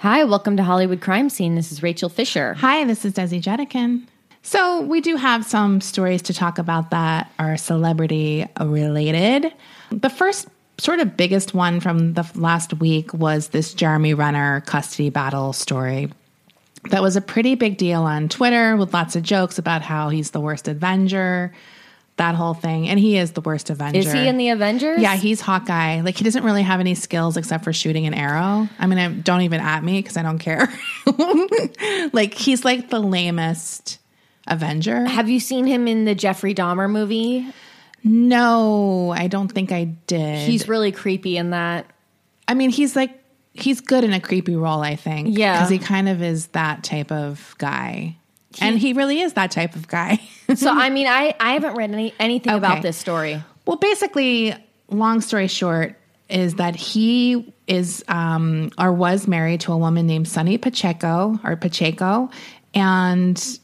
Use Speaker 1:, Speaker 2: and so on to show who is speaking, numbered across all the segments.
Speaker 1: Hi, welcome to Hollywood Crime Scene. This is Rachel Fisher.
Speaker 2: Hi, this is Desi Jedeikin. So, we do have some stories to talk about that are celebrity related. The first sort of biggest one from the last week was this Jeremy Renner custody battle story. That was a pretty big deal on Twitter with lots of jokes about how he's the worst Avenger, that whole thing. And he is the worst Avenger.
Speaker 1: Is he in the Avengers?
Speaker 2: Yeah, he's Hawkeye. Like he doesn't really have any skills except for shooting an arrow. I mean, I, don't even at me because I don't care. like he's like the lamest Avenger.
Speaker 1: Have you seen him in the Jeffrey Dahmer movie?
Speaker 2: No, I don't think I did.
Speaker 1: He's really creepy in that.
Speaker 2: I mean, he's like he's good in a creepy role. I think.
Speaker 1: Yeah.
Speaker 2: because he kind of is that type of guy, and he really is that type of guy.
Speaker 1: So I mean, I I haven't read any anything
Speaker 2: Okay.
Speaker 1: about this story.
Speaker 2: Well, basically, long story short, is that he is um, or was married to a woman named Sonni Pacheco or Pacheco, and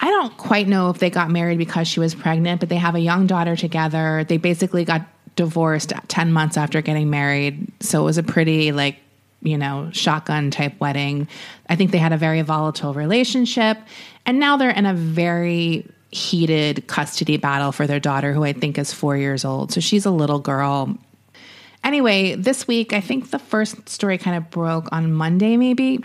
Speaker 2: I don't quite know if they got married because she was pregnant, but they have a young daughter together. They basically got divorced ten months after getting married, so it was a pretty like you know shotgun type wedding. I think they had a very volatile relationship, and now they're in a very heated custody battle for their daughter, who I think is four years old. So she's a little girl. Anyway, this week, I think the first story kind of broke on Monday, maybe.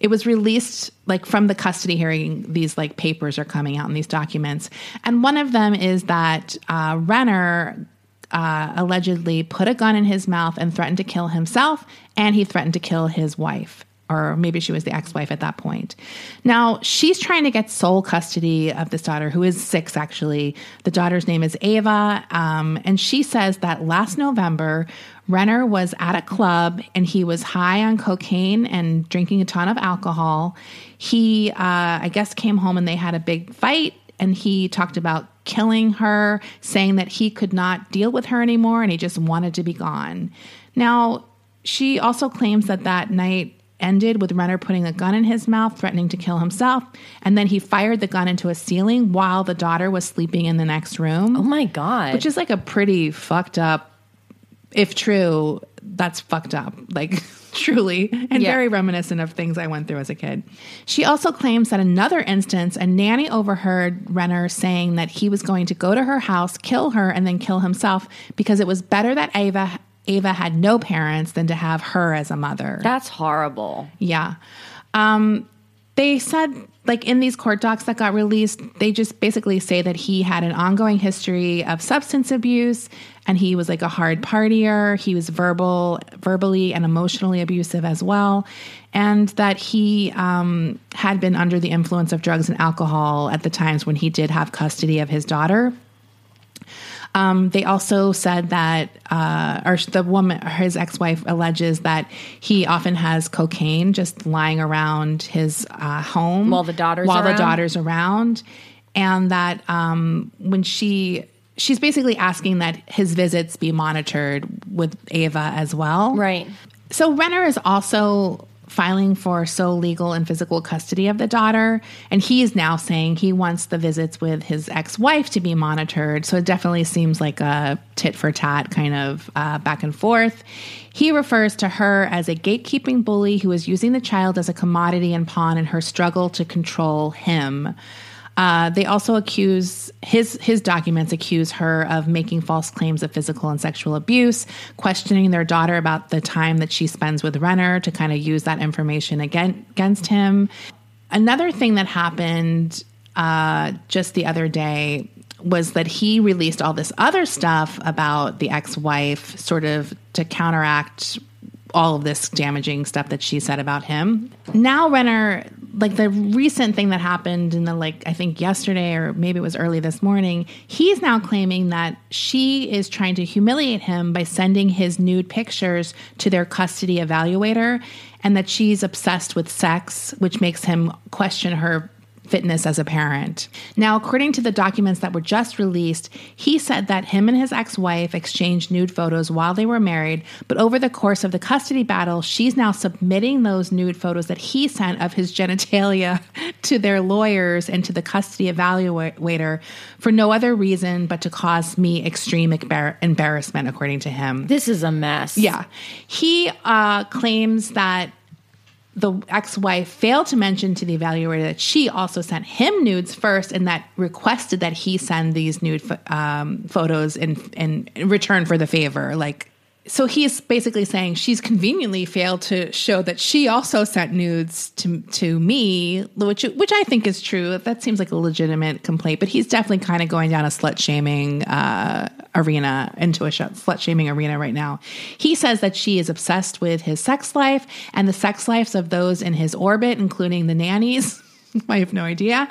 Speaker 2: It was released like from the custody hearing, these like papers are coming out in these documents. And one of them is that uh, Renner uh, allegedly put a gun in his mouth and threatened to kill himself, and he threatened to kill his wife or maybe she was the ex-wife at that point. Now, she's trying to get sole custody of this daughter who is 6 actually. The daughter's name is Ava, um, and she says that last November Renner was at a club and he was high on cocaine and drinking a ton of alcohol. He uh, I guess came home and they had a big fight and he talked about killing her, saying that he could not deal with her anymore and he just wanted to be gone. Now, she also claims that that night ended with Renner putting a gun in his mouth, threatening to kill himself, and then he fired the gun into a ceiling while the daughter was sleeping in the next room.
Speaker 1: Oh my god!
Speaker 2: Which is like a pretty fucked up, if true, that's fucked up. Like truly, and
Speaker 1: Yeah.
Speaker 2: very reminiscent of things I went through as a kid. She also claims that another instance, a nanny overheard Renner saying that he was going to go to her house, kill her, and then kill himself because it was better that Ava Ava had no parents than to have her as a mother.
Speaker 1: That's horrible.
Speaker 2: Yeah. Um, they said, like in these court docs that got released, they just basically say that he had an ongoing history of substance abuse and he was like a hard partier. He was verbal, verbally and emotionally abusive as well. And that he um, had been under the influence of drugs and alcohol at the times when he did have custody of his daughter. Um, they also said that, uh, or the woman, his ex wife, alleges that he often has cocaine just lying around his uh, home
Speaker 1: While the daughter's
Speaker 2: while
Speaker 1: around?
Speaker 2: the daughter's around, and that um, when she she's basically asking that his visits be monitored with Ava as well,
Speaker 1: Right.
Speaker 2: so Renner is also filing for sole legal and physical custody of the daughter, and he is now saying he wants the visits with his ex-wife to be monitored. So it definitely seems like a tit for tat kind of uh, back and forth. He refers to her as a gatekeeping bully who is using the child as a commodity and pawn in her struggle to control him. Uh, they also accuse his his documents accuse her of making false claims of physical and sexual abuse, questioning their daughter about the time that she spends with Renner to kind of use that information again, against him. Another thing that happened uh, just the other day was that he released all this other stuff about the ex-wife, sort of to counteract all of this damaging stuff that she said about him. Now Renner like the recent thing that happened in the like I think yesterday or maybe it was early this morning, he's now claiming that she is trying to humiliate him by sending his nude pictures to their custody evaluator and that she's obsessed with sex, which makes him question her fitness as a parent. Now, according to the documents that were just released, he said that him and his ex wife exchanged nude photos while they were married, but over the course of the custody battle, she's now submitting those nude photos that he sent of his genitalia to their lawyers and to the custody evaluator for no other reason but to cause me extreme embar- embarrassment, according to him.
Speaker 1: This is a mess.
Speaker 2: Yeah. He uh, claims that the ex-wife failed to mention to the evaluator that she also sent him nudes first and that requested that he send these nude um, photos in, in return for the favor like so he's basically saying she's conveniently failed to show that she also sent nudes to to me, which which I think is true. That seems like a legitimate complaint, but he's definitely kind of going down a slut shaming uh, arena into a slut shaming arena right now. He says that she is obsessed with his sex life and the sex lives of those in his orbit, including the nannies. I have no idea.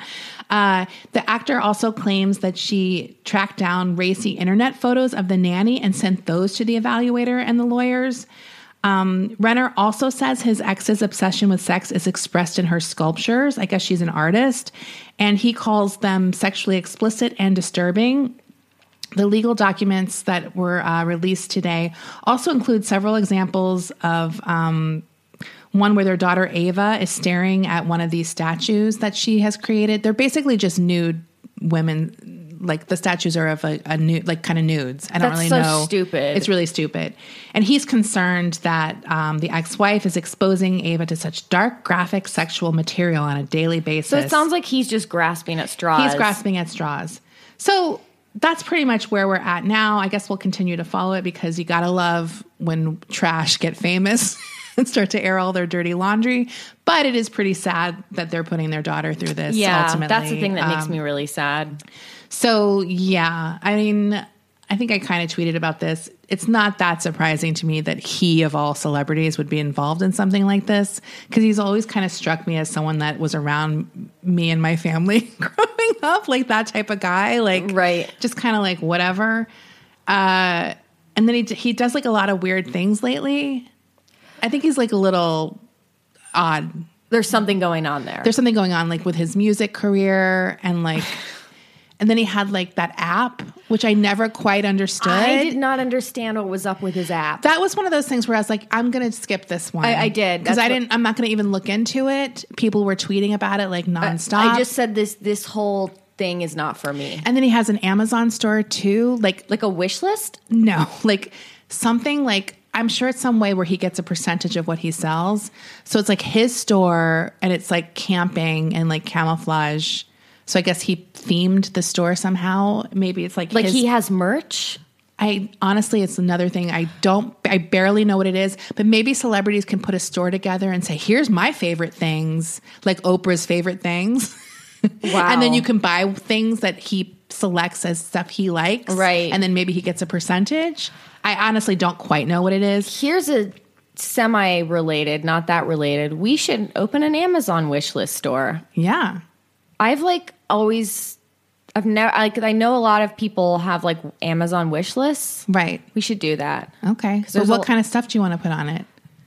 Speaker 2: Uh, the actor also claims that she tracked down racy internet photos of the nanny and sent those to the evaluator and the lawyers. Um, Renner also says his ex's obsession with sex is expressed in her sculptures. I guess she's an artist. And he calls them sexually explicit and disturbing. The legal documents that were uh, released today also include several examples of um, one where their daughter Ava is staring at one of these statues that she has created. They're basically just nude women. Like the statues are of a, a nude, like kind of nudes. I don't
Speaker 1: That's
Speaker 2: really
Speaker 1: so
Speaker 2: know.
Speaker 1: stupid.
Speaker 2: It's really stupid. And he's concerned that um, the ex-wife is exposing Ava to such dark, graphic, sexual material on a daily basis.
Speaker 1: So it sounds like he's just grasping at straws.
Speaker 2: He's grasping at straws. So that's pretty much where we're at now. I guess we'll continue to follow it because you gotta love when trash get famous and start to air all their dirty laundry. But it is pretty sad that they're putting their daughter through this.
Speaker 1: Yeah,
Speaker 2: ultimately.
Speaker 1: that's the thing that makes
Speaker 2: Um,
Speaker 1: me really sad.
Speaker 2: so yeah, I mean, I think I kind of tweeted about this. It's not that surprising to me that he, of all celebrities, would be involved in something like this because he's always kind of struck me as someone that was around me and my family growing up, like that type of guy, like
Speaker 1: Right.
Speaker 2: just kind of like whatever. Uh, and then he he does like a lot of weird things lately. I think he's like a little odd
Speaker 1: There's something going on there.
Speaker 2: there's something going on like with his music career and like and then he had like that app which i never quite understood
Speaker 1: I did not understand what was up with his app.
Speaker 2: that was one of those things where i was like i'm gonna skip this one
Speaker 1: I- I did.
Speaker 2: because i didn't i'm not gonna even look into it people were tweeting about it like nonstop
Speaker 1: I just said this this whole thing is not for me.
Speaker 2: and then he has an amazon store too like
Speaker 1: Like a wish list?
Speaker 2: No, like something like I'm sure it's some way where he gets a percentage of what he sells. So it's like his store and it's like camping and like camouflage. So I guess he themed the store somehow. Maybe it's like
Speaker 1: Like
Speaker 2: his-
Speaker 1: he has merch?
Speaker 2: I honestly, it's another thing. I don't, I barely know what it is, but maybe celebrities can put a store together and say, here's my favorite things, like Oprah's favorite things.
Speaker 1: Wow.
Speaker 2: and then you can buy things that he selects as stuff he likes.
Speaker 1: Right.
Speaker 2: And then maybe he gets a percentage. I honestly don't quite know what it is.
Speaker 1: Here's a semi related, not that related. We should open an Amazon wish list store.
Speaker 2: Yeah.
Speaker 1: I've like always I've never like I know a lot of people have like Amazon wish lists.
Speaker 2: Right.
Speaker 1: We should do that.
Speaker 2: Okay. So what
Speaker 1: a-
Speaker 2: kind of stuff do you want to put on it?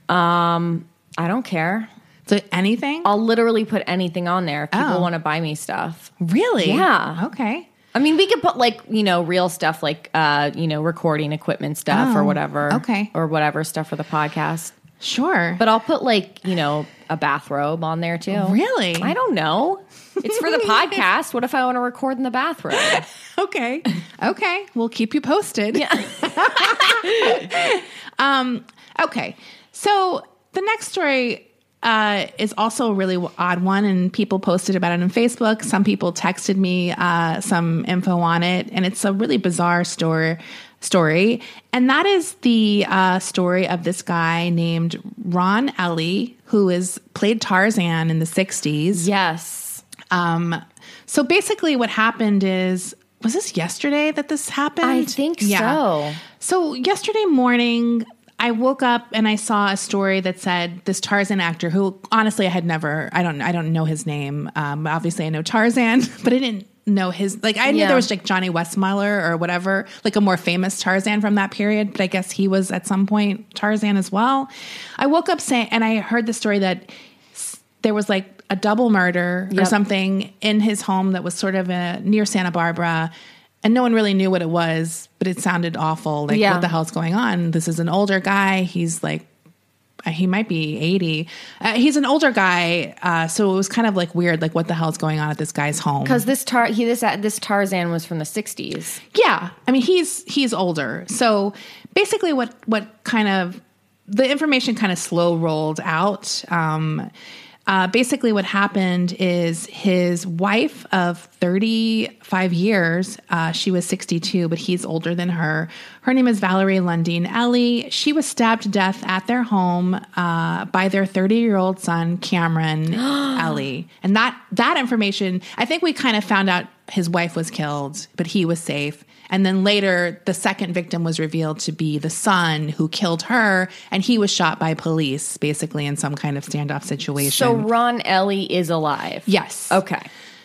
Speaker 1: Um, I don't care.
Speaker 2: So anything?
Speaker 1: I'll literally put anything on there if people
Speaker 2: Oh.
Speaker 1: want to buy me stuff.
Speaker 2: really?
Speaker 1: Yeah.
Speaker 2: Okay.
Speaker 1: I mean, we could put like, you know, real stuff like uh, you know, recording equipment stuff or
Speaker 2: Oh,
Speaker 1: whatever.
Speaker 2: okay.
Speaker 1: Or whatever stuff for the podcast.
Speaker 2: Sure.
Speaker 1: But I'll put like, you know, a bathrobe on there too.
Speaker 2: Really?
Speaker 1: I don't know. It's for the podcast. What if I want to record in the bathroom?
Speaker 2: okay. Okay. We'll keep you posted. Yeah. um, okay. So the next story uh, is also a really odd one, and people posted about it on Facebook. Some people texted me uh, some info on it, and it's a really bizarre story. Story, and that is the uh, story of this guy named Ron Ely, who is played Tarzan in the '60s.
Speaker 1: yes.
Speaker 2: Um, so basically, what happened is, was this yesterday that this happened?
Speaker 1: I think so.
Speaker 2: So yesterday morning, I woke up and I saw a story that said this Tarzan actor, who honestly I had never, I don't, I don't know his name. Um, obviously, I know Tarzan, but I didn't know his. Like I knew
Speaker 1: Yeah.
Speaker 2: there was like Johnny Weissmuller or whatever, like a more famous Tarzan from that period. But I guess he was at some point Tarzan as well. I woke up saying, and I heard the story that there was like a double murder or something in his home that was sort of uh near Santa Barbara. And no one really knew what it was, but it sounded awful. Like,
Speaker 1: Yeah.
Speaker 2: what the hell's going on? This is an older guy. He's like, uh, he might be 80. Uh, he's an older guy. Uh, so it was kind of like weird, like, what the hell's going on at this guy's home?
Speaker 1: Because this tar he this uh, this Tarzan was from the '60s.
Speaker 2: Yeah, I mean he's he's older. So basically, what what kind of the information kind of slow rolled out. Um, uh, basically, what happened is his wife of 35 years, uh, she was 62, but he's older than her. Her name is Valerie Lundeen Ely. She was stabbed to death at their home uh, by their 30 year old son, Cameron Ely. And that, that information, I think we kind of found out his wife was killed, but he was safe. And then later, the second victim was revealed to be the son who killed her, and he was shot by police, basically in some kind of standoff situation.
Speaker 1: So Ron Ely is alive.
Speaker 2: yes.
Speaker 1: Okay.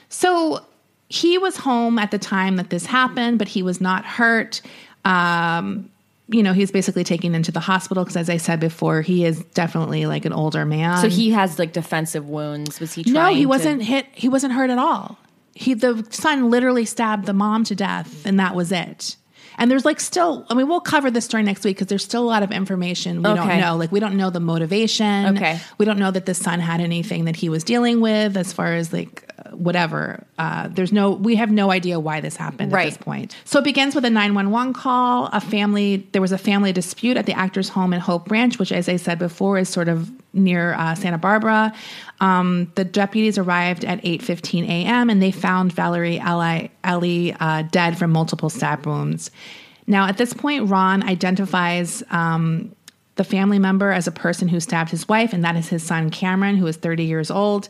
Speaker 2: So he was home at the time that this happened, but he was not hurt. Um, you know, he's basically taken into the hospital because, as I said before, he is definitely like an older man.
Speaker 1: So he has like defensive wounds. Was he?
Speaker 2: no, he
Speaker 1: to-
Speaker 2: wasn't hit. He wasn't hurt at all. He the son literally stabbed the mom to death, and that was it. And there's like still, I mean, we'll cover this story next week because there's still a lot of information we don't know. Like we don't know the motivation.
Speaker 1: Okay.
Speaker 2: We don't know that the son had anything that he was dealing with as far as like whatever. Uh, there's no, we have no idea why this happened at this point. So it begins with a 911 call. A family, there was a family dispute at the actor's home in Hope Ranch, which, as I said before, is sort of near uh, Santa Barbara. Um, the deputies arrived at 8:15 a.m. and they found Valerie Ely, Ely uh, dead from multiple stab wounds. Now, at this point, Ron identifies um, the family member as a person who stabbed his wife, and that is his son Cameron, who is 30 years old.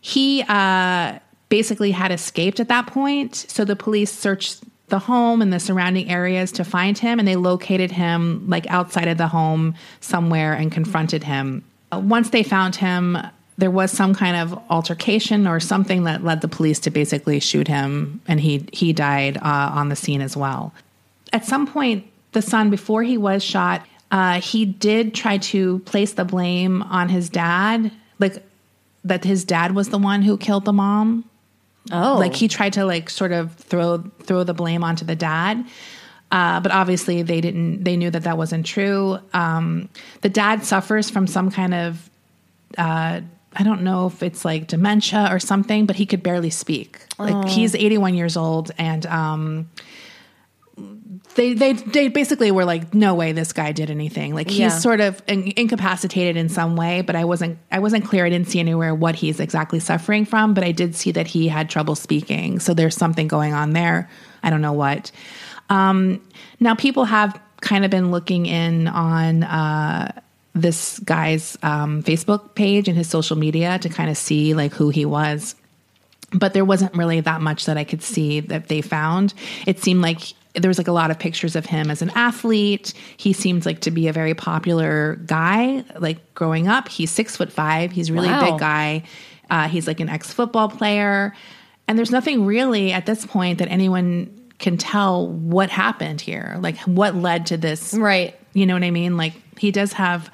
Speaker 2: He uh, basically had escaped at that point, so the police searched the home and the surrounding areas to find him, and they located him like outside of the home somewhere and confronted him. Uh, Once they found him, there was some kind of altercation or something that led the police to basically shoot him, and he he died uh, on the scene as well at some point, the son, before he was shot, uh, he did try to place the blame on his dad, like that his dad was the one who killed the mom.
Speaker 1: Oh,
Speaker 2: Like he tried to like sort of throw throw the blame onto the dad. Uh, but obviously they didn't. They knew that that wasn't true. Um, the dad suffers from some kind of uh, I don't know if it's like dementia or something, but he could barely speak. Like he's 81 years old, and um, they they they basically were like, no way, this guy did anything. Like he's
Speaker 1: Yeah.
Speaker 2: sort of in, incapacitated in some way, but I wasn't I wasn't clear. I didn't see anywhere what he's exactly suffering from, but I did see that he had trouble speaking. So there's something going on there. I don't know what. Um, now people have kind of been looking in on. Uh, this guy's um, Facebook page and his social media to kind of see like who he was but there wasn't really that much that I could see that they found. It seemed like there was like a lot of pictures of him as an athlete. He seemed like to be a very popular guy. Like growing up, he's six foot five. He's a really
Speaker 1: Wow.
Speaker 2: big guy. Uh, he's like an ex football player, and there's nothing really at this point that anyone can tell what happened here. Like what led to this
Speaker 1: right.
Speaker 2: you know what I mean? Like he does have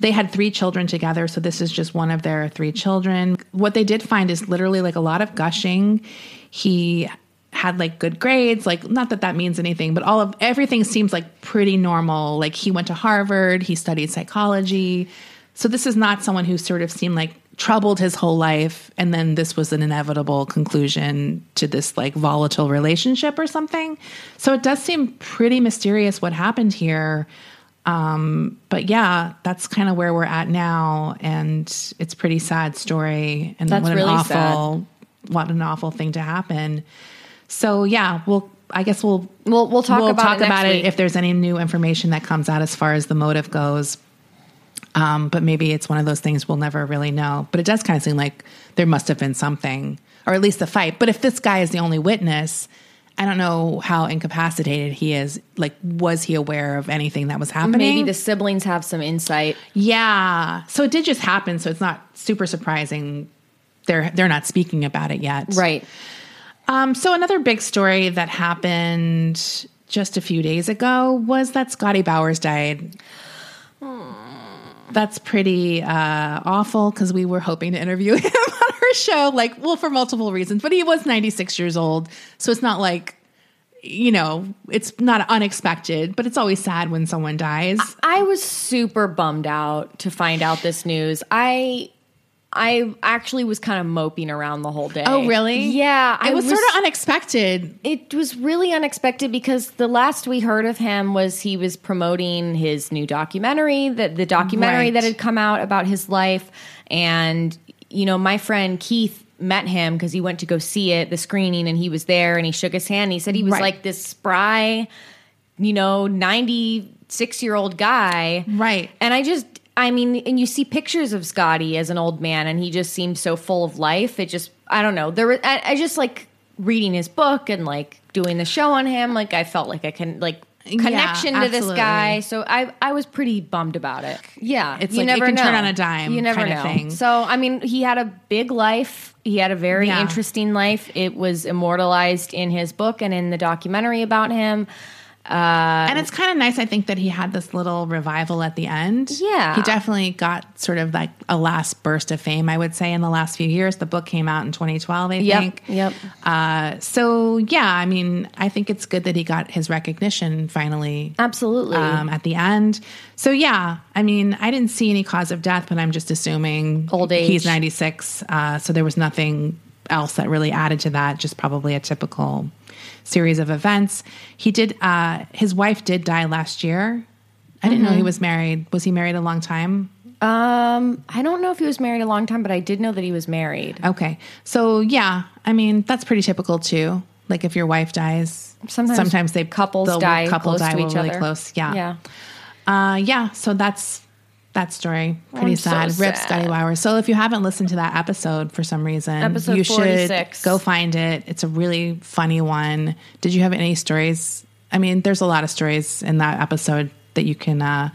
Speaker 2: they had three children together, so this is just one of their three children. What they did find is literally like a lot of gushing. He had like good grades, like not that that means anything, but all of everything seems like pretty normal. Like he went to Harvard, he studied psychology. So this is not someone who sort of seemed like troubled his whole life and then this was an inevitable conclusion to this like volatile relationship or something. So it does seem pretty mysterious what happened here. Um, but yeah, that's kind of where we're at now, and it's a pretty sad story. And
Speaker 1: That's
Speaker 2: what an
Speaker 1: really
Speaker 2: awful, what an awful thing to happen. So yeah, we'll. I guess we'll
Speaker 1: We'll we'll talk
Speaker 2: we'll
Speaker 1: about
Speaker 2: talk
Speaker 1: it
Speaker 2: about
Speaker 1: week.
Speaker 2: it if there's any new information that comes out as far as the motive goes. Um, but maybe it's one of those things we'll never really know. But it does kind of seem like there must have been something, or at least the fight. But if this guy is the only witness, I don't know how incapacitated he is. Like, was he aware of anything that was happening?
Speaker 1: Maybe the siblings have some insight.
Speaker 2: yeah. So it did just happen. So it's not super surprising. They're they're not speaking about it yet.
Speaker 1: Right.
Speaker 2: Um, so another big story that happened just a few days ago was that Scotty Bowers died. That's pretty uh, awful because we were hoping to interview him on our show, like, well, for multiple reasons. But he was 96 years old, so it's not like, you know, it's not unexpected. But it's always sad when someone dies.
Speaker 1: I was super bummed out to find out this news. I I actually was kind of moping around the whole day.
Speaker 2: oh, really?
Speaker 1: Yeah, I
Speaker 2: it was, sort of unexpected.
Speaker 1: it was really unexpected because the last we heard of him was he was promoting his new documentary, that the documentary
Speaker 2: Right.
Speaker 1: that had come out about his life. And, you know, my friend Keith met him because he went to go see it, the screening, and he was there and he shook his hand. He said he was
Speaker 2: Right.
Speaker 1: like this spry, you know, 96 year old guy.
Speaker 2: Right.
Speaker 1: And I just, I mean, and you see pictures of Scotty as an old man, and he just seemed so full of life. It just, I don't know. There, were, I, I just like reading his book and like doing the show on him. Like I felt like I can like connection to this guy. So I, I was pretty bummed about it. Yeah,
Speaker 2: It's like it can turn on a dime
Speaker 1: You never
Speaker 2: kind of
Speaker 1: know.
Speaker 2: thing.
Speaker 1: So I mean, he had a big life. He had a very
Speaker 2: Yeah.
Speaker 1: interesting life. It was immortalized in his book and in the documentary about him.
Speaker 2: And it's kind of nice, I think, that he had this little revival at the end.
Speaker 1: Yeah.
Speaker 2: He definitely got sort of like a last burst of fame, I would say, in the last few years. The book came out in 2012, I
Speaker 1: Yep,
Speaker 2: think.
Speaker 1: yep.
Speaker 2: Uh, so, yeah, I mean, I think it's good that he got his recognition finally.
Speaker 1: Absolutely.
Speaker 2: Um, at the end. So, yeah, I mean, I didn't see any cause of death, but I'm just assuming
Speaker 1: Old age.
Speaker 2: He's 96. Uh, so there was nothing else that really added to that, just probably a typical series of events. He did, uh, his wife did die last year. I didn't
Speaker 1: Mm-hmm.
Speaker 2: know he was married. Was he married a long time?
Speaker 1: Um, I don't know if he was married a long time, but I did know that he was married.
Speaker 2: Okay. So, yeah, I mean, that's pretty typical too. Like if your wife dies,
Speaker 1: Sometimes
Speaker 2: sometimes they
Speaker 1: couples die
Speaker 2: couple
Speaker 1: close
Speaker 2: die
Speaker 1: to each
Speaker 2: really
Speaker 1: other.
Speaker 2: close. Yeah.
Speaker 1: Yeah.
Speaker 2: Uh, yeah, so that's that story. Pretty
Speaker 1: I'm so
Speaker 2: sad. Rip
Speaker 1: sad.
Speaker 2: Scotty Bowers. So if you haven't listened to that episode for some reason,
Speaker 1: Episode
Speaker 2: you
Speaker 1: 46.
Speaker 2: should go find it. It's a really funny one. Did you have any stories? I mean, there's a lot of stories in that episode that you can uh,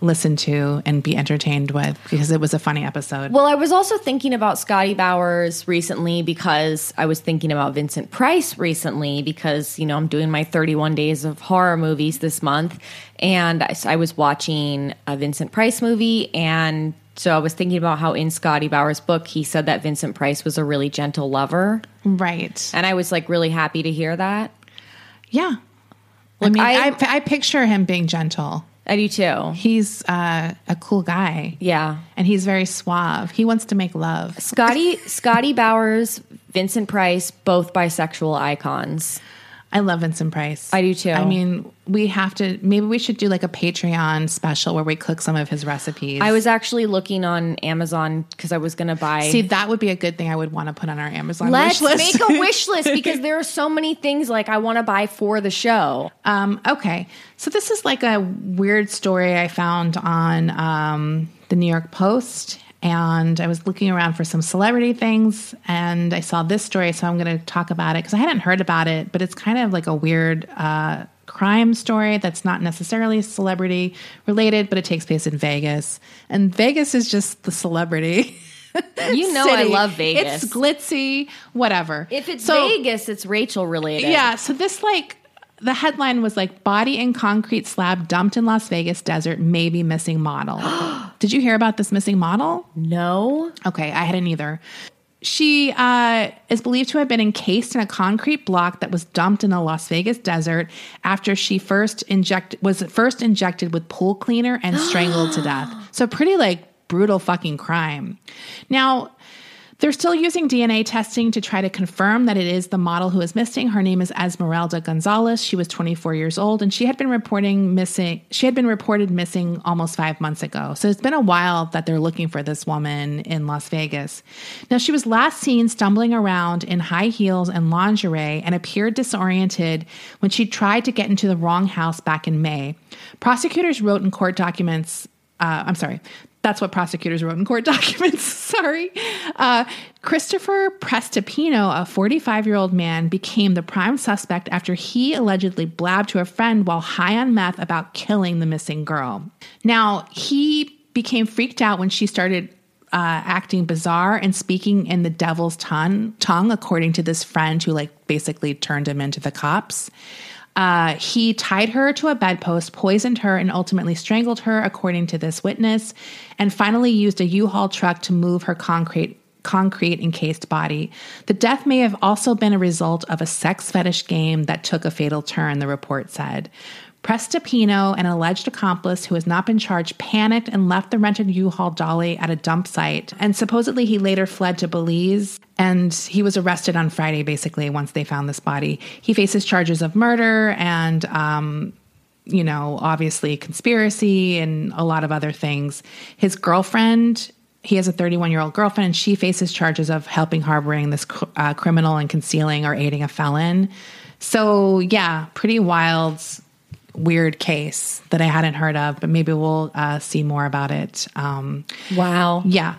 Speaker 2: listen to and be entertained with because it was a funny episode.
Speaker 1: Well, I was also thinking about Scotty Bowers recently because I was thinking about Vincent Price recently because, you know, I'm doing my 31 days of horror movies this month. And I, I was watching a Vincent Price movie. And so I was thinking about how in Scotty Bowers' book, he said that Vincent Price was a really gentle lover.
Speaker 2: right.
Speaker 1: And I was like really happy to hear that.
Speaker 2: Yeah. I mean,
Speaker 1: I-
Speaker 2: I, I picture him being gentle.
Speaker 1: I do too.
Speaker 2: He's uh, a cool guy.
Speaker 1: Yeah.
Speaker 2: And he's very suave. He wants to make love.
Speaker 1: Scotty Scotty Bowers, Vincent Price, both bisexual icons.
Speaker 2: I love Vincent Price.
Speaker 1: I do too.
Speaker 2: I mean, we have to, maybe we should do like a Patreon special where we cook some of his recipes.
Speaker 1: I was actually looking on Amazon because I was going to buy.
Speaker 2: See, that would be a good thing I would want to put on our Amazon
Speaker 1: Let's
Speaker 2: wish list.
Speaker 1: make a wish list because there are so many things like I want to buy for the show.
Speaker 2: Um, okay. So this is like a weird story I found on um, the New York Post. And I was looking around for some celebrity things and I saw this story. So I'm going to talk about it because I hadn't heard about it, but it's kind of like a weird uh, crime story that's not necessarily celebrity related, but it takes place in Vegas. And Vegas is just the celebrity.
Speaker 1: You know I love Vegas.
Speaker 2: It's glitzy, whatever.
Speaker 1: if it's
Speaker 2: So-
Speaker 1: Vegas, it's Rachel related.
Speaker 2: yeah. So this like the headline was like body in concrete slab dumped in Las Vegas desert, maybe missing model. Did you hear about this missing model?
Speaker 1: No.
Speaker 2: Okay, I hadn't either. She uh, is believed to have been encased in a concrete block that was dumped in the Las Vegas desert after she first inject was first injected with pool cleaner and strangled to death. So pretty like brutal fucking crime. Now they're still using DNA testing to try to confirm that it is the model who is missing. Her name is Esmeralda Gonzalez. She was 24 years old and she had been reporting missing. She had been reported missing almost five months ago. So it's been a while that they're looking for this woman in Las Vegas. Now, she was last seen stumbling around in high heels and lingerie and appeared disoriented when she tried to get into the wrong house back in May. Prosecutors wrote in court documents, uh, I'm sorry, that's what prosecutors wrote in court documents. Sorry. Uh, Christopher Prestipino, a 45 year old man, became the prime suspect after he allegedly blabbed to a friend while high on meth about killing the missing girl. Now, he became freaked out when she started uh, acting bizarre and speaking in the devil's tongue, tongue, according to this friend who, like, basically turned him into the cops. Uh, he tied her to a bedpost, poisoned her, and ultimately strangled her, according to this witness, and finally used a U-Haul truck to move her concrete concrete encased body. The death may have also been a result of a sex fetish game that took a fatal turn, the report said. Prestipino, an alleged accomplice who has not been charged, panicked and left the rented U-Haul dolly at a dump site. And supposedly he later fled to Belize and he was arrested on Friday, basically, once they found this body. He faces charges of murder and, um, you know, obviously conspiracy and a lot of other things. His girlfriend he has a 31 year old girlfriend and she faces charges of helping harboring this uh, criminal and concealing or aiding a felon. So, yeah, pretty wild weird case that I hadn't heard of, but maybe we'll uh, see more about it. Um,
Speaker 1: wow.
Speaker 2: Yeah.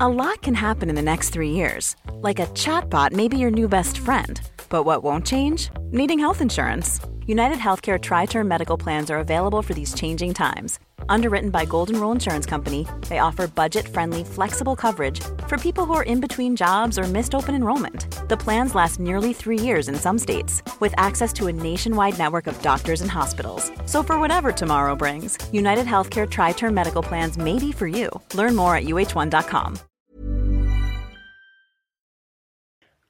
Speaker 3: A lot can happen in the next three years. Like a chatbot may be your new best friend. But what won't change? Needing health insurance. United Healthcare Tri Term Medical Plans are available for these changing times Underwritten by Golden Rule Insurance Company, they offer budget-friendly, flexible coverage for people who are in between jobs or missed open enrollment. The plans last nearly three years in some states, with access to a nationwide network of doctors and hospitals. So for whatever tomorrow brings, United Healthcare Tri-Term Medical Plans may be for you. Learn more at uh1.com.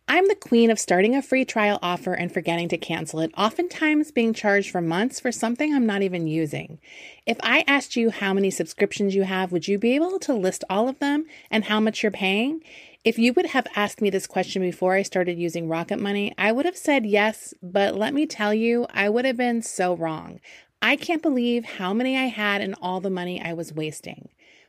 Speaker 4: I'm the queen of starting a free trial offer and forgetting to cancel it, oftentimes being charged for months for something I'm not even using. If I asked you how many subscriptions you have, would you be able to list all of them and how much you're paying? If you would have asked me this question before I started using Rocket Money, I would have said yes, but let me tell you, I would have been so wrong. I can't believe how many I had and all the money I was wasting.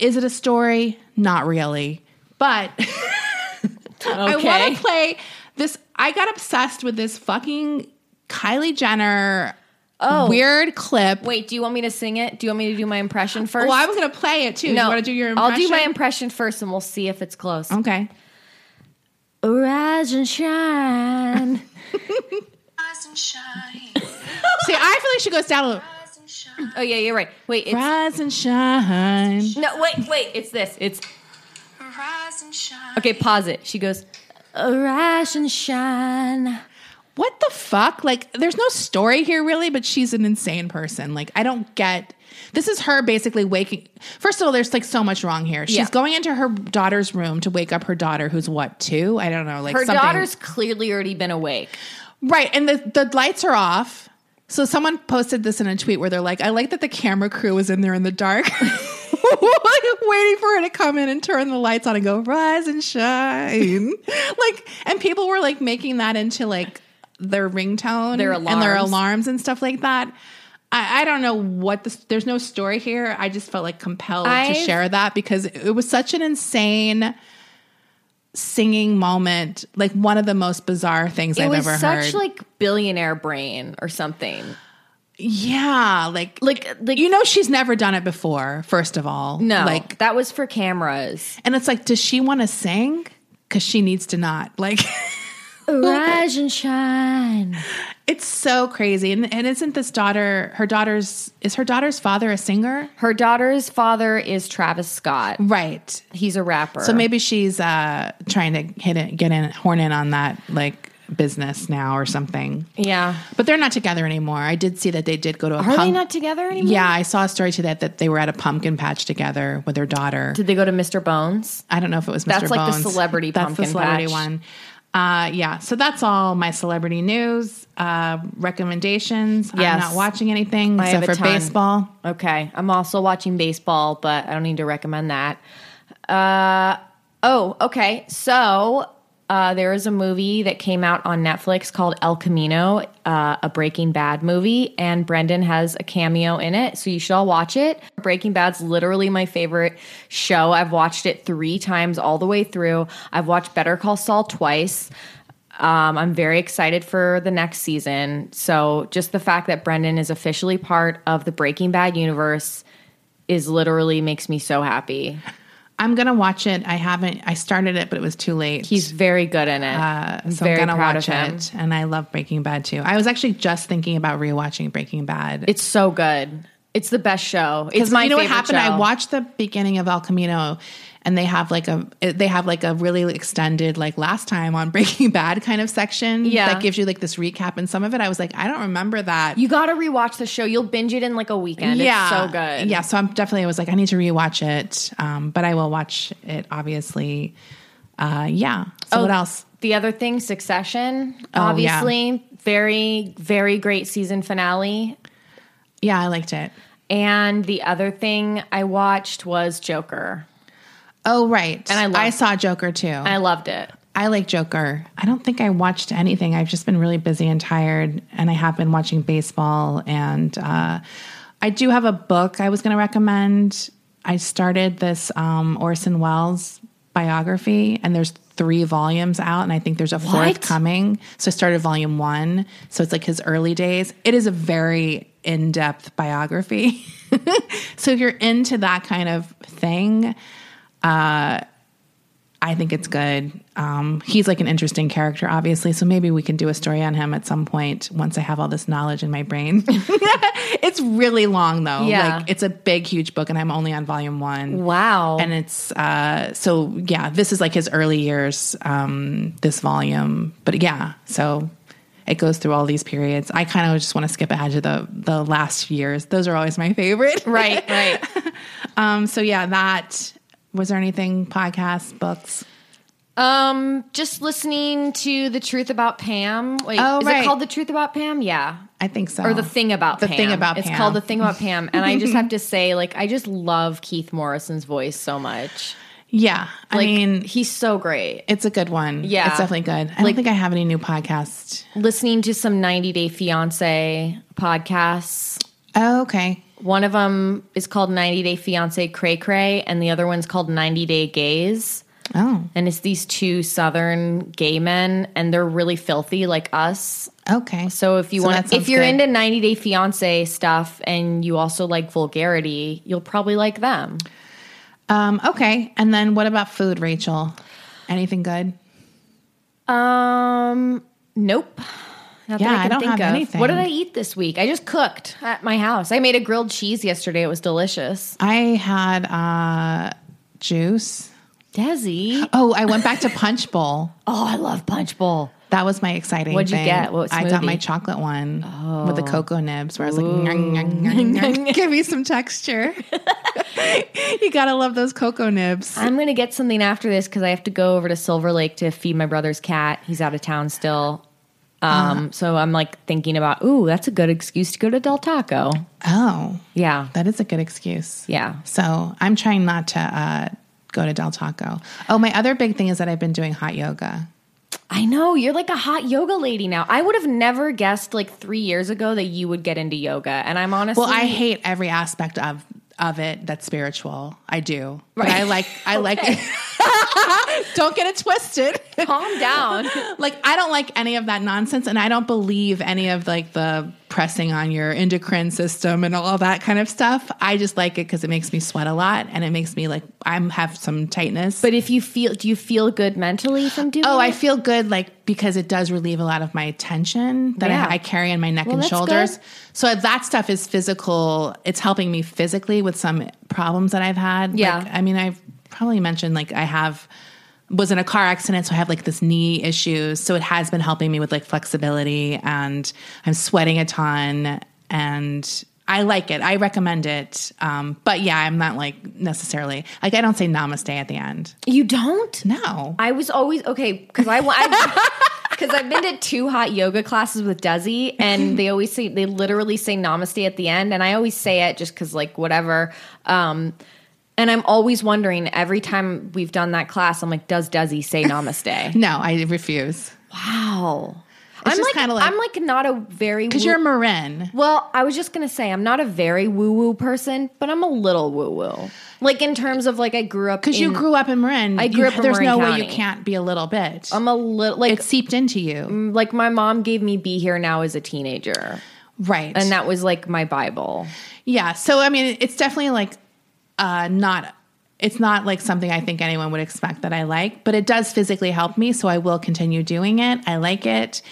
Speaker 2: is it a story? Not really. But I want to play this. I got obsessed with this fucking Kylie Jenner
Speaker 1: Oh.
Speaker 2: weird clip.
Speaker 1: Wait, do you want me to sing it? Do you want me to do my impression first?
Speaker 2: Well, I was going to play it too.
Speaker 1: no,
Speaker 2: you want to do your impression?
Speaker 1: I'll do my impression first and we'll see if it's close.
Speaker 2: Okay.
Speaker 1: Rise and shine. Rise and shine.
Speaker 2: See, I feel like she goes down a little.
Speaker 1: oh yeah, you're right. Wait, it's
Speaker 2: Rise and shine.
Speaker 1: no. Wait, wait. It's this. It's Rise and shine. okay. Pause it. She goes, rise and shine.
Speaker 2: What the fuck? Like, there's no story here really, but she's an insane person. Like, I don't get. This is her basically waking. First of all, there's like so much wrong here. She's
Speaker 1: Yeah.
Speaker 2: going into her daughter's room to wake up her daughter, who's what two? I don't know. Like
Speaker 1: Her
Speaker 2: something-
Speaker 1: daughter's clearly already been awake.
Speaker 2: right, and the the lights are off. So someone posted this in a tweet where they're like, "I like that the camera crew was in there in the dark." waiting for her to come in and turn the lights on and go rise and shine like and people were like making that into like their ringtone
Speaker 1: Their
Speaker 2: and their
Speaker 1: alarms.
Speaker 2: and stuff like that I, I don't know what this there's no story here i just felt like compelled to
Speaker 1: I've-
Speaker 2: share that because it was such an insane singing moment like one of the most bizarre things
Speaker 1: It
Speaker 2: i've ever
Speaker 1: such
Speaker 2: heard Such
Speaker 1: like billionaire brain or something.
Speaker 2: yeah like
Speaker 1: Like, like
Speaker 2: you know she's never done it before first of all
Speaker 1: no,
Speaker 2: like
Speaker 1: that was for cameras.
Speaker 2: And it's like, does she want to sing? Because she needs to not. Like,
Speaker 1: Rise and shine.
Speaker 2: It's so crazy. And, and isn't this daughter, her daughter's, is her daughter's father a singer?
Speaker 1: Her daughter's father is Travis Scott.
Speaker 2: Right.
Speaker 1: He's a rapper.
Speaker 2: So maybe she's uh, trying to hit it, get in, horn in on that like business now or something.
Speaker 1: yeah.
Speaker 2: But they're not together anymore. I did see that they did go to a pumpkin.
Speaker 1: Are they not together anymore?
Speaker 2: Yeah, I saw a story today that they were at a pumpkin patch together with their daughter.
Speaker 1: Did they go to Mr. Bones?
Speaker 2: I don't know if it was Mr.
Speaker 1: That's like the celebrity
Speaker 2: That's the
Speaker 1: pumpkin
Speaker 2: celebrity
Speaker 1: patch.
Speaker 2: one. Uh, yeah, so that's all my celebrity news. Uh, recommendations.
Speaker 1: Yes.
Speaker 2: I'm not watching anything
Speaker 1: I
Speaker 2: except for
Speaker 1: ton.
Speaker 2: baseball.
Speaker 1: Okay. I'm also watching baseball, but I don't need to recommend that. Uh, oh, okay. So uh, there is a movie that came out on Netflix called El Camino, uh, a Breaking Bad movie, and Brendan has a cameo in it. So you should all watch it. Breaking Bad's literally my favorite show. I've watched it three times all the way through. I've watched Better Call Saul twice. Um, I'm very excited for the next season. So just the fact that Brendan is officially part of the Breaking Bad universe is literally makes me so happy.
Speaker 2: I'm gonna watch it. I haven't. I started it, but it was too late.
Speaker 1: He's very good in it.
Speaker 2: uh,
Speaker 1: I'm
Speaker 2: so
Speaker 1: very
Speaker 2: I'm gonna
Speaker 1: proud
Speaker 2: watch
Speaker 1: of him.
Speaker 2: it, and I love Breaking Bad too. I was actually just thinking about rewatching Breaking Bad.
Speaker 1: It's so good. It's the best show. It's my
Speaker 2: you know what happened?
Speaker 1: show.
Speaker 2: I watched the beginning of El Camino, and they have like a they have like a really extended like last time on Breaking Bad kind of section.
Speaker 1: Yeah.
Speaker 2: that gives you like this recap, and some of it I was like, I don't remember that.
Speaker 1: You got to rewatch the show. You'll binge it in like a weekend.
Speaker 2: yeah,
Speaker 1: It's so good.
Speaker 2: Yeah, so I'm definitely I was like, I need to rewatch it, um, but I will watch it obviously. Uh, yeah. So
Speaker 1: Oh,
Speaker 2: what else?
Speaker 1: The other thing, Succession.
Speaker 2: Oh,
Speaker 1: obviously, very, very great season finale.
Speaker 2: Yeah, I liked it.
Speaker 1: And the other thing I watched was Joker.
Speaker 2: Oh right,
Speaker 1: And I love-
Speaker 2: I saw Joker too.
Speaker 1: I loved it.
Speaker 2: I like Joker. I don't think I watched anything. I've just been really busy and tired, and I have been watching baseball. And uh, I do have a book I was going to recommend. I started this um, Orson Welles biography, and there's three volumes out, and I think there's a fourth
Speaker 1: What?
Speaker 2: coming. So I started volume one. So it's like his early days. It is a very in depth biography. so if you're into that kind of thing, I think it's good. Um, he's like an interesting character, obviously. So maybe we can do a story on him at some point once I have all this knowledge in my brain. it's really long, though.
Speaker 1: Yeah.
Speaker 2: Like it's a big, huge book, and I'm only on volume one.
Speaker 1: Wow.
Speaker 2: And it's uh, so yeah. This is like his early years. Um, this volume, but yeah. So it goes through all these periods. I kind of just want to skip ahead to the the last years. Those are always my favorite.
Speaker 1: right, right.
Speaker 2: Um, so yeah, that was there anything podcasts, books.
Speaker 1: Um, just listening to the truth about Pam. Wait,
Speaker 2: Oh,
Speaker 1: is
Speaker 2: right.
Speaker 1: it called the truth about Pam? Yeah.
Speaker 2: I think so.
Speaker 1: Or the thing about
Speaker 2: the
Speaker 1: Pam.
Speaker 2: thing about
Speaker 1: it's
Speaker 2: Pam.
Speaker 1: called the thing about Pam, and I just have to say, like, I just love Keith Morrison's voice so much.
Speaker 2: Yeah, I
Speaker 1: Like,
Speaker 2: mean,
Speaker 1: he's so great.
Speaker 2: it's a good one.
Speaker 1: Yeah.
Speaker 2: it's definitely good. I don't
Speaker 1: Like-
Speaker 2: think I have any new podcasts.
Speaker 1: Listening to some 90 Day Fiance podcasts.
Speaker 2: Oh, okay.
Speaker 1: One of them is called 90 Day Fiance Cray Cray, and the other one's called 90 Day Gays.
Speaker 2: Oh,
Speaker 1: And it's these two Southern gay men, and they're really filthy like us.
Speaker 2: okay.
Speaker 1: So if you
Speaker 2: So
Speaker 1: want, if you're
Speaker 2: good.
Speaker 1: into 90 Day Fiance stuff and you also like vulgarity, you'll probably like them.
Speaker 2: um, okay. And then what about food, Rachel? Anything good?
Speaker 1: Um, nope. Not
Speaker 2: Yeah,
Speaker 1: I,
Speaker 2: I
Speaker 1: can
Speaker 2: don't
Speaker 1: think
Speaker 2: have
Speaker 1: of.
Speaker 2: anything.
Speaker 1: What did I eat this week? I just cooked at my house. I made a grilled cheese yesterday. It was delicious.
Speaker 2: I had uh, juice.
Speaker 1: Desi.
Speaker 2: Oh, I went back to Punch Bowl.
Speaker 1: Oh, I love Punch Bowl.
Speaker 2: That was my exciting.
Speaker 1: What'd you
Speaker 2: thing.
Speaker 1: get? What
Speaker 2: I got my chocolate one with the cocoa nibs, where I was like. "Give me some texture." you gotta love those cocoa nibs.
Speaker 1: I'm gonna get something after this because I have to go over to Silver Lake to feed my brother's cat. He's out of town still. Um,
Speaker 2: Uh-huh.
Speaker 1: so I'm like thinking about, ooh, that's a good excuse to go to Del Taco.
Speaker 2: Oh,
Speaker 1: Yeah,
Speaker 2: that is a good excuse.
Speaker 1: yeah.
Speaker 2: So I'm trying not to uh, go to Del Taco. Oh, my other big thing is that I've been doing hot yoga.
Speaker 1: I know you're like a hot yoga lady now. I would have never guessed like three years ago that you would get into yoga, and I'm honestly
Speaker 2: Well, I hate every aspect of of it that's spiritual. I do, but
Speaker 1: Right.
Speaker 2: I like I like it. don't get it twisted.
Speaker 1: calm down.
Speaker 2: like I don't like any of that nonsense, and I don't believe any of like the pressing on your endocrine system and all that kind of stuff. I just like it because it makes me sweat a lot and it makes me like I'm have some tightness.
Speaker 1: But if you feel, do you feel good mentally from doing?
Speaker 2: Oh, I feel good like because it does relieve a lot of my tension that
Speaker 1: Yeah.
Speaker 2: I, I carry in my neck
Speaker 1: Well,
Speaker 2: and shoulders.
Speaker 1: good.
Speaker 2: So that stuff is physical. It's helping me physically with some problems that I've had.
Speaker 1: Yeah.
Speaker 2: Like, I mean, I've probably mentioned like I have was in a car accident, so I have like this knee issue. So it has been helping me with like flexibility, and I'm sweating a ton, and I like it. I recommend it. Um, but yeah, I'm not like necessarily like I don't say namaste at the end.
Speaker 1: You don't?
Speaker 2: No.
Speaker 1: I was always okay because I because I've been to two hot yoga classes with Desi, and they always say they literally say Namaste at the end, and I always say it just because like whatever. Um, and I'm always wondering every time we've done that class, I'm like, does Desi say Namaste?
Speaker 2: No, I refuse.
Speaker 1: wow. I'm
Speaker 2: just
Speaker 1: like,
Speaker 2: like-
Speaker 1: I'm like not a very
Speaker 2: Because you're a Marin.
Speaker 1: well, I was just gonna say I'm not a very woo woo person, but I'm a little woo woo. Like in terms of like I grew up
Speaker 2: Because you grew up in Marin.
Speaker 1: I grew
Speaker 2: you-
Speaker 1: up in
Speaker 2: There's
Speaker 1: Marin
Speaker 2: no way you can't be a little bit.
Speaker 1: I'm a little like
Speaker 2: it seeped into you.
Speaker 1: like my mom gave me be here now as a teenager
Speaker 2: Right.
Speaker 1: and that was like my bible
Speaker 2: yeah. So, I mean, it's definitely like uh, not. It's not like something I think anyone would expect that I like, but it does physically help me. So I will continue doing it. I like it.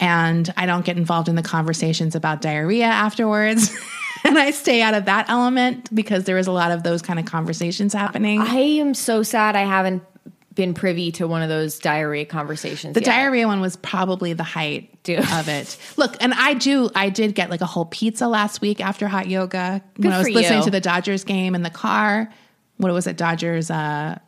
Speaker 2: And I don't get involved in the conversations about diarrhea afterwards. and I stay out of that element because there is a lot of those kind of conversations happening.
Speaker 1: i am so sad i haven't been privy to one of those diarrhea conversations
Speaker 2: The
Speaker 1: yet.
Speaker 2: diarrhea one was probably the height
Speaker 1: Dude.
Speaker 2: of it. Look, and I do, I did get like a whole pizza last week after hot yoga when I was listening
Speaker 1: you.
Speaker 2: to the Dodgers game in the car. What was it? Dodgers, uh,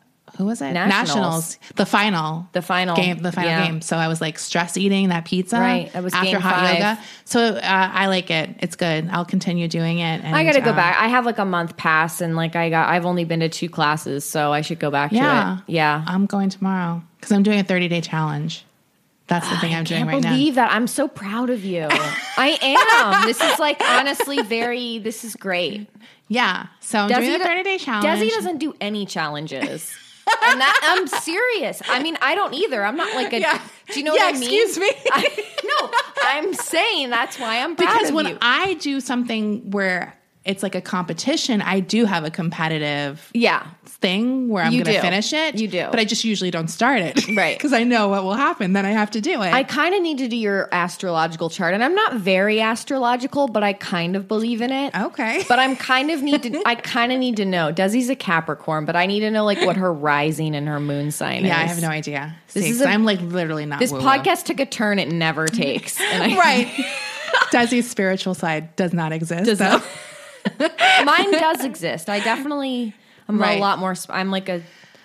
Speaker 2: who was it?
Speaker 1: Nationals.
Speaker 2: The final.
Speaker 1: The final.
Speaker 2: game, the final
Speaker 1: Yeah.
Speaker 2: game. So I was like stress eating that pizza
Speaker 1: Right, that was
Speaker 2: after hot
Speaker 1: five.
Speaker 2: yoga. So uh, I like it. It's good. I'll continue doing it. And,
Speaker 1: i gotta go
Speaker 2: uh,
Speaker 1: back i have like a month pass and like i got i've only been to two classes so i should go back
Speaker 2: Yeah,
Speaker 1: to it yeah
Speaker 2: I'm going tomorrow because I'm doing a 30 day challenge. That's the thing I'm doing right now.
Speaker 1: believe that i'm so proud of you i am this is like honestly very this is great
Speaker 2: Yeah. So I'm doing the 30 day challenge.
Speaker 1: Desi doesn't do any challenges. And that I'm serious. I mean, I don't either. I'm not like a.
Speaker 2: Yeah.
Speaker 1: Do you know
Speaker 2: Yeah,
Speaker 1: what I mean?
Speaker 2: excuse me.
Speaker 1: I, no, I'm saying that's why I'm proud
Speaker 2: because when
Speaker 1: you.
Speaker 2: I do something where it's like a competition, I do have a competitive
Speaker 1: yeah,
Speaker 2: thing where I'm going to finish it.
Speaker 1: You do.
Speaker 2: But I just usually don't start it.
Speaker 1: Right.
Speaker 2: Because I know what will happen. Then I have to do it.
Speaker 1: I kind of need to do your astrological chart, and I'm not very astrological, but I kind of believe in it.
Speaker 2: Okay.
Speaker 1: But I'm kind of need to. I kind of need to know. Desi's a Capricorn, but I need to know like what her rising and her moon sign
Speaker 2: yeah, I have no idea.
Speaker 1: This
Speaker 2: See,
Speaker 1: is a-
Speaker 2: I'm like literally not
Speaker 1: This
Speaker 2: woo-woo.
Speaker 1: podcast took a turn it never takes. And I,
Speaker 2: Right. Desi's spiritual side does not exist.
Speaker 1: Does
Speaker 2: so-
Speaker 1: not. Mine does exist. I definitely. I'm
Speaker 2: Right.
Speaker 1: a lot more. sp- I'm like a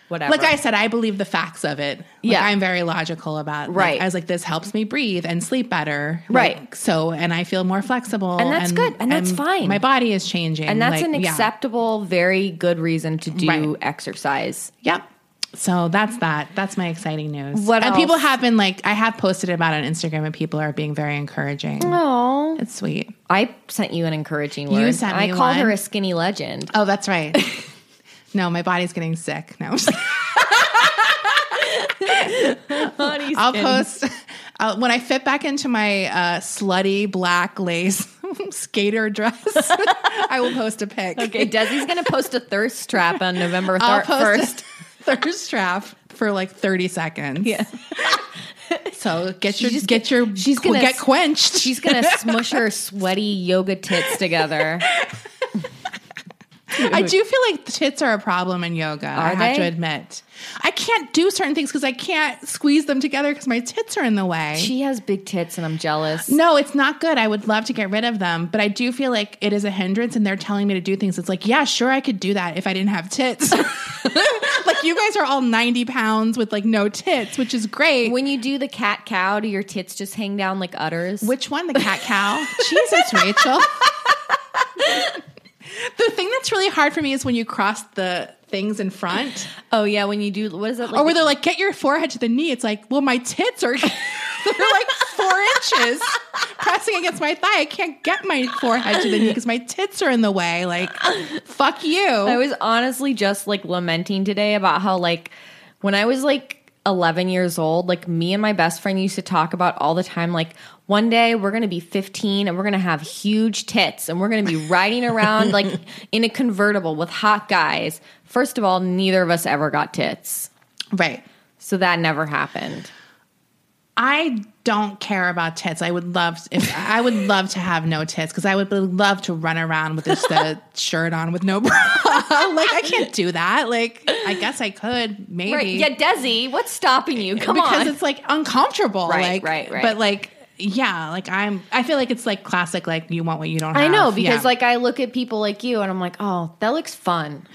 Speaker 1: whatever.
Speaker 2: Like I said, I believe the facts of it. Like,
Speaker 1: Yeah.
Speaker 2: I'm very logical about like,
Speaker 1: Right.
Speaker 2: I was like, this helps me breathe and sleep better.
Speaker 1: Right.
Speaker 2: Like, so, and I feel more flexible.
Speaker 1: And that's good, and that's fine.
Speaker 2: My body is changing.
Speaker 1: and that's
Speaker 2: like,
Speaker 1: an
Speaker 2: yeah.
Speaker 1: acceptable, very good reason to do
Speaker 2: Right.
Speaker 1: exercise.
Speaker 2: Yep. So that's that. That's my exciting news.
Speaker 1: What
Speaker 2: and people have been like, I have posted about it on Instagram, and people are being very encouraging.
Speaker 1: Oh,
Speaker 2: It's sweet.
Speaker 1: I sent you an encouraging word.
Speaker 2: sent me
Speaker 1: I
Speaker 2: me
Speaker 1: called her a skinny legend.
Speaker 2: Oh, that's right. no, my body's getting sick. No, I'll post I'll, when I fit back into my uh, slutty black lace skater dress. I will post a pic.
Speaker 1: Okay, Desi's gonna post a thirst trap on November
Speaker 2: I'll post
Speaker 1: first.
Speaker 2: a thirst trap for like thirty seconds.
Speaker 1: Yeah.
Speaker 2: So get your
Speaker 1: just
Speaker 2: get your
Speaker 1: she's gonna
Speaker 2: get quenched.
Speaker 1: She's gonna smush her sweaty yoga tits together.
Speaker 2: I do feel like the tits are a problem in yoga. Are I have
Speaker 1: they?
Speaker 2: to admit, I can't do certain things because I can't squeeze them together because my tits are in the way.
Speaker 1: She has big tits, and I'm jealous.
Speaker 2: no, it's not good. I would love to get rid of them, but I do feel like it is a hindrance, and they're telling me to do things. It's like, yeah, sure, I could do that if I didn't have tits. like you guys are all ninety pounds with like no tits, which is great.
Speaker 1: When you do the cat cow, do your tits just hang down like udders?
Speaker 2: Which one? The cat cow? Jesus, Rachel. The thing that's really hard for me is when you cross the things in front.
Speaker 1: oh yeah, when you do what is it? Like
Speaker 2: or where they're like, get your forehead to the knee. It's like, well, my tits are they're like four inches pressing against my thigh. I can't get my forehead to the knee because my tits are in the way. Like, fuck you.
Speaker 1: I was honestly just like lamenting today about how like when I was like 11 years old, like me and my best friend used to talk about all the time, like, one day we're going to be 15 and we're going to have huge tits and we're going to be riding around like in a convertible with hot guys. First of all, neither of us ever got tits.
Speaker 2: Right.
Speaker 1: So that never happened.
Speaker 2: I don't care about tits. I would love if I would love to have no tits because I would love to run around with just a shirt on with no bra. like I can't do that. Like I guess I could maybe.
Speaker 1: Right. Yeah, Desi, what's stopping you? Come
Speaker 2: because
Speaker 1: on.
Speaker 2: it's like uncomfortable.
Speaker 1: Right,
Speaker 2: like,
Speaker 1: right, right.
Speaker 2: But like, yeah, like I'm. I feel like it's like classic. Like you want what you don't. Have.
Speaker 1: I know because
Speaker 2: Yeah.
Speaker 1: like I look at people like you and I'm like, oh, that looks fun.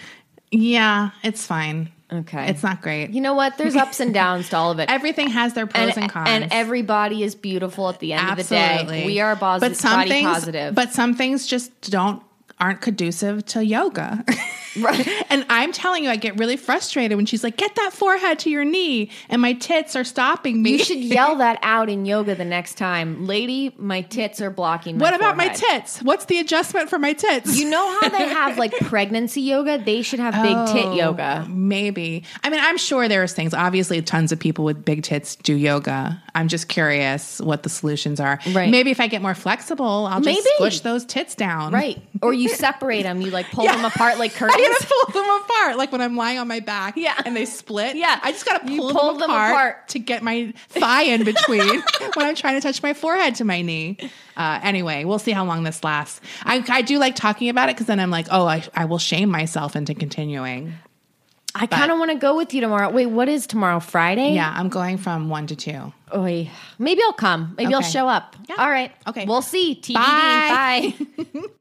Speaker 2: yeah, it's fine.
Speaker 1: Okay.
Speaker 2: It's not great.
Speaker 1: You know what? There's ups and downs to all of it.
Speaker 2: Everything has their pros and, cons.
Speaker 1: And everybody is beautiful at the end of the day. We are bos-
Speaker 2: but some
Speaker 1: body
Speaker 2: things,
Speaker 1: positive.
Speaker 2: But some things just don't aren't conducive to yoga. right. And I'm telling you, I get really frustrated when she's like, "Get that forehead to your knee," and my tits are stopping me.
Speaker 1: you should yell that out in yoga the next time. Lady, my tits are blocking my
Speaker 2: what about my tits? What's the adjustment for my tits?
Speaker 1: You know how they have like pregnancy yoga? They should have big tit
Speaker 2: Oh,
Speaker 1: yoga.
Speaker 2: Maybe. I mean, I'm sure there's things. Obviously, tons of people with big tits do yoga. I'm just curious what the solutions are.
Speaker 1: Right.
Speaker 2: Maybe if I get more flexible, I'll just
Speaker 1: Maybe.
Speaker 2: squish those tits down.
Speaker 1: Right. Or you separate them. You like pull
Speaker 2: Yeah.
Speaker 1: them apart like
Speaker 2: I
Speaker 1: curtains.
Speaker 2: gotta pull them apart, like when I'm lying on my back.
Speaker 1: Yeah.
Speaker 2: and they split.
Speaker 1: Yeah.
Speaker 2: I just gotta pull,
Speaker 1: pull
Speaker 2: them,
Speaker 1: them
Speaker 2: apart
Speaker 1: apart.
Speaker 2: to get my thigh in between when I'm trying to touch my forehead to my knee. Uh, anyway, we'll see how long this lasts. I, I do like talking about it because then I'm like, oh, I, I will shame myself into continuing.
Speaker 1: I kind of want to go with you tomorrow. Wait, what is tomorrow? Friday?
Speaker 2: Yeah, I'm going from one to two.
Speaker 1: Oy. Maybe I'll come. Maybe I'll show up.
Speaker 2: Yeah.
Speaker 1: All right.
Speaker 2: Okay.
Speaker 1: We'll see. TBD.
Speaker 2: Bye.
Speaker 1: Bye.